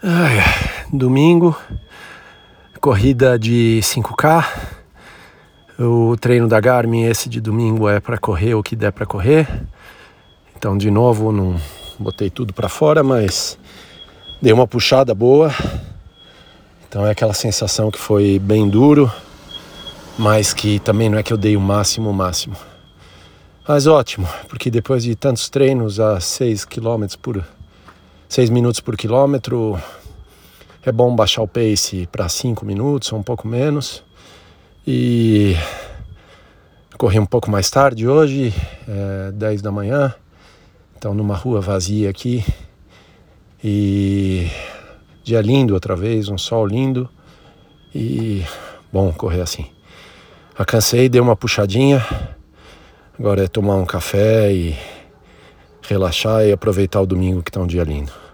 Ai, domingo, corrida de 5K. O treino da Garmin, esse de domingo, é para correr o que der para correr. Então, de novo, não botei tudo para fora, mas dei uma puxada boa. Então, é aquela sensação que foi bem duro, mas que também não é que eu dei o máximo, o máximo. Mas ótimo, porque depois de tantos treinos a 6 km por 6 minutos por quilômetro. É bom baixar o pace para 5 minutos ou um pouco menos. E corri um pouco mais tarde hoje, é, 10 da manhã. Então numa rua vazia aqui. E dia lindo outra vez, um sol lindo. E bom correr assim. Alcancei, dei uma puxadinha. Agora é tomar um café e relaxar e aproveitar o domingo que está um dia lindo.